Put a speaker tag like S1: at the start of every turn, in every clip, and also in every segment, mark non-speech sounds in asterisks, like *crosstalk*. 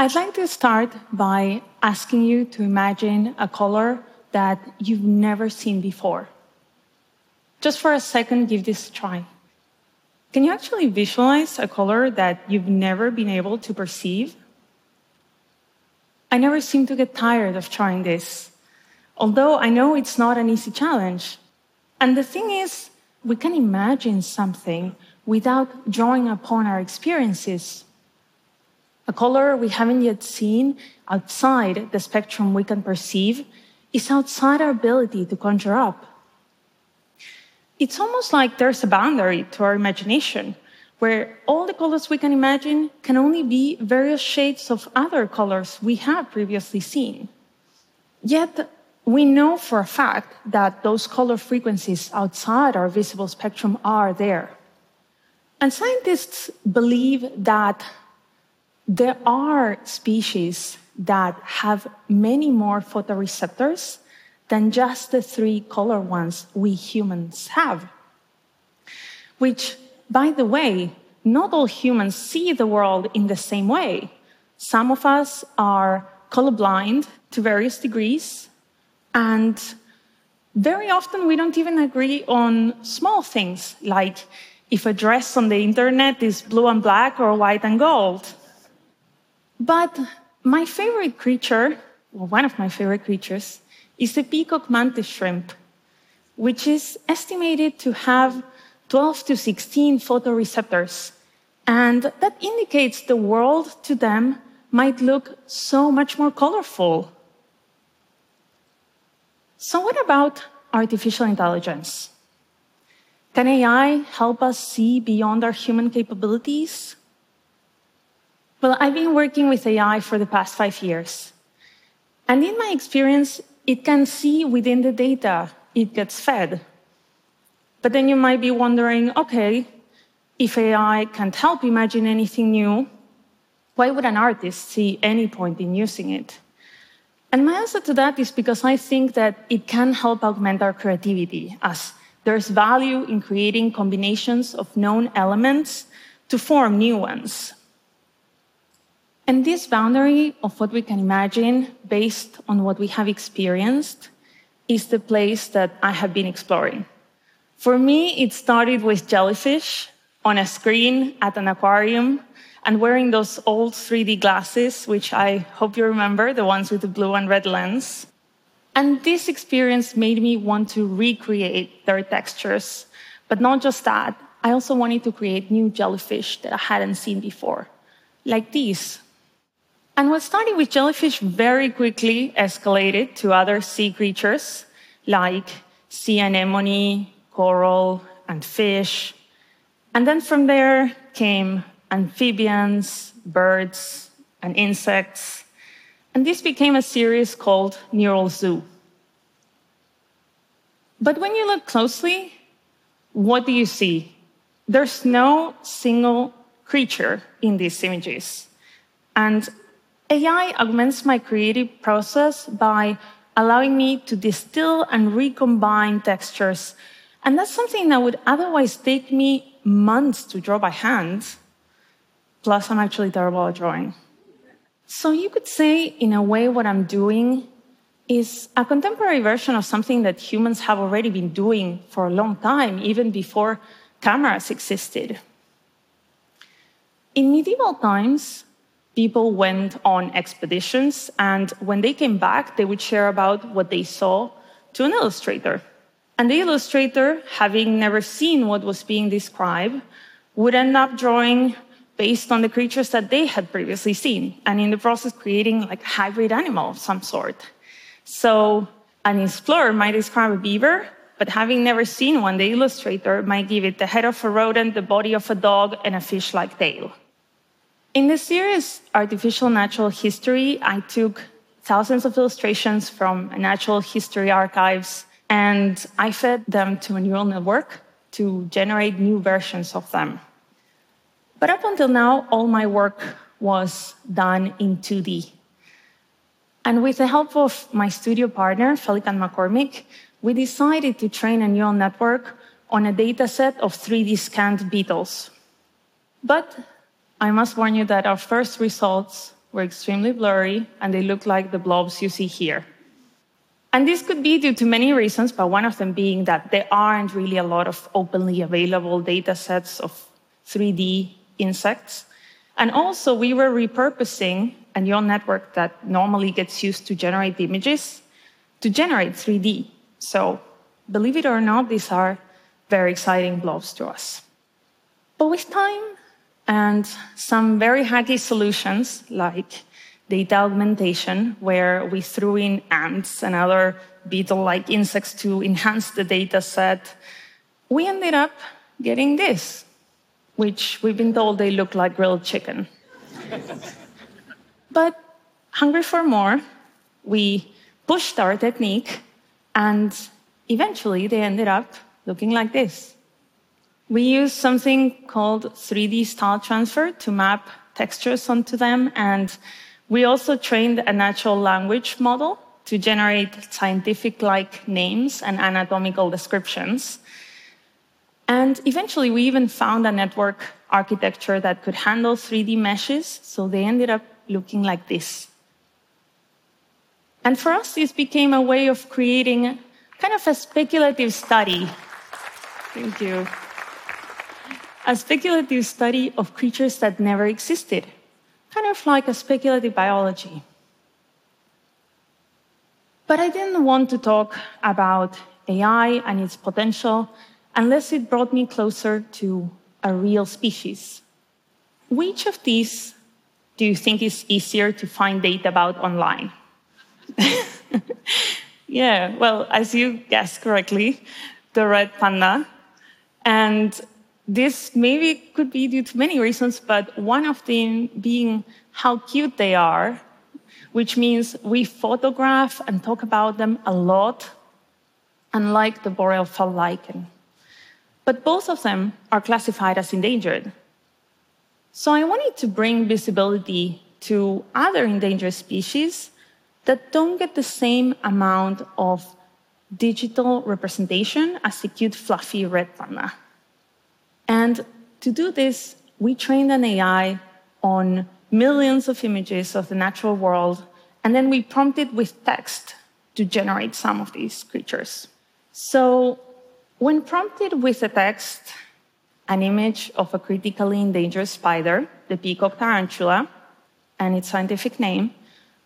S1: I'd like to start by asking you to imagine a color that you've never seen before. Just for a second, give this a try. Can you actually visualize a color that you've never been able to perceive? I never seem to get tired of trying this, although I know it's not an easy challenge. And the thing is, we can imagine something without drawing upon our experiences. A color we haven't yet seen outside the spectrum we can perceive is outside our ability to conjure up. It's almost like there's a boundary to our imagination where all the colors we can imagine can only be various shades of other colors we have previously seen. Yet, we know for a fact that those color frequencies outside our visible spectrum are there. And scientists believe that there are species that have many more photoreceptors than just the three color ones we humans have. Which, by the way, not all humans see the world in the same way. Some of us are colorblind to various degrees, and very often we don't even agree on small things like if a dress on the internet is blue and black or white and gold. But my favorite creature, or one of my favorite creatures, is the peacock mantis shrimp, which is estimated to have 12 to 16 photoreceptors. And that indicates the world to them might look so much more colorful. So, what about artificial intelligence? Can AI help us see beyond our human capabilities? Well, I've been working with AI for the past five years. And in my experience, it can see within the data it gets fed. But then you might be wondering okay, if AI can't help imagine anything new, why would an artist see any point in using it? And my answer to that is because I think that it can help augment our creativity, as there's value in creating combinations of known elements to form new ones. And this boundary of what we can imagine based on what we have experienced is the place that I have been exploring. For me, it started with jellyfish on a screen at an aquarium and wearing those old 3D glasses, which I hope you remember, the ones with the blue and red lens. And this experience made me want to recreate their textures. But not just that, I also wanted to create new jellyfish that I hadn't seen before, like these. And what started with jellyfish very quickly escalated to other sea creatures like sea anemone, coral, and fish. And then from there came amphibians, birds, and insects. And this became a series called Neural Zoo. But when you look closely, what do you see? There's no single creature in these images. And AI augments my creative process by allowing me to distill and recombine textures. And that's something that would otherwise take me months to draw by hand. Plus, I'm actually terrible at drawing. So you could say, in a way, what I'm doing is a contemporary version of something that humans have already been doing for a long time, even before cameras existed. In medieval times, people went on expeditions, and when they came back, they would share about what they saw to an illustrator. And the illustrator, having never seen what was being described, would end up drawing based on the creatures that they had previously seen, and in the process, creating like a hybrid animal of some sort. So, an explorer might describe a beaver, but having never seen one, the illustrator might give it the head of a rodent, the body of a dog, and a fish like tail. In the series Artificial Natural History, I took thousands of illustrations from natural history archives and I fed them to a neural network to generate new versions of them. But up until now, all my work was done in 2D. And with the help of my studio partner, Feileacan McCormick, we decided to train a neural network on a data set of 3D scanned beetles. But I must warn you that our first results were extremely blurry, and they look like the blobs you see here. And this could be due to many reasons, but one of them being that there aren't really a lot of openly available data sets of 3D insects. And also, we were repurposing a neural network that normally gets used to generate images to generate 3D. So, believe it or not, these are very exciting blobs to us. But with time and some very hacky solutions like data augmentation, where we threw in ants and other beetle like insects to enhance the data set, we ended up getting this, which we've been told they look like grilled chicken. *laughs* but hungry for more, we pushed our technique, and eventually they ended up looking like this. We used something called 3D style transfer to map textures onto them, and we also trained a natural language model to generate scientific like names and anatomical descriptions. And eventually, we even found a network architecture that could handle 3D meshes, so they ended up looking like this. And for us, this became a way of creating kind of a speculative study. Thank you. A speculative study of creatures that never existed kind of like a speculative biology. But I didn't want to talk about AI and its potential unless it brought me closer to a real species. Which of these do you think is easier to find data about online? *laughs* yeah, well, as you guessed correctly, the red panda. And this maybe could be due to many reasons, but one of them being how cute they are, which means we photograph and talk about them a lot, unlike the boreal felt lichen. But both of them are classified as endangered. So I wanted to bring visibility to other endangered species that don't get the same amount of digital representation as the cute, fluffy red panda. And to do this, we trained an AI on millions of images of the natural world, and then we prompted with text to generate some of these creatures. So, when prompted with a text, an image of a critically endangered spider, the peacock tarantula, and its scientific name,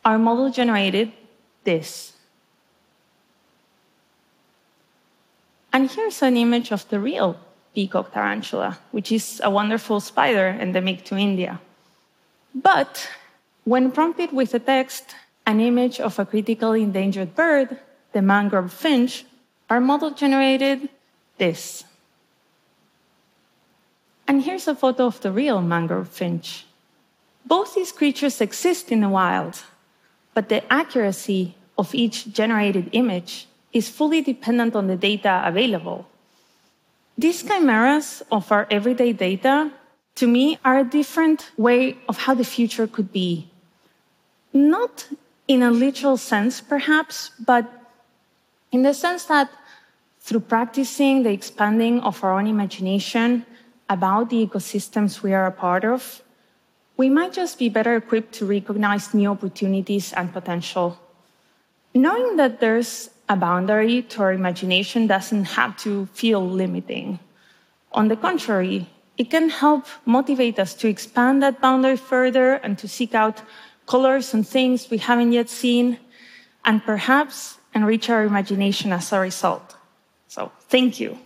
S1: our model generated this. And here's an image of the real peacock tarantula, which is a wonderful spider endemic to India. But when prompted with a text, an image of a critically endangered bird, the mangrove finch, our model generated this. And here's a photo of the real mangrove finch. Both these creatures exist in the wild, but the accuracy of each generated image is fully dependent on the data available. These chimeras of our everyday data, to me, are a different way of how the future could be. Not in a literal sense, perhaps, but in the sense that through practicing the expanding of our own imagination about the ecosystems we are a part of, we might just be better equipped to recognize new opportunities and potential. Knowing that there's a boundary to our imagination doesn't have to feel limiting. On the contrary, it can help motivate us to expand that boundary further and to seek out colors and things we haven't yet seen, and perhaps enrich our imagination as a result. So, thank you.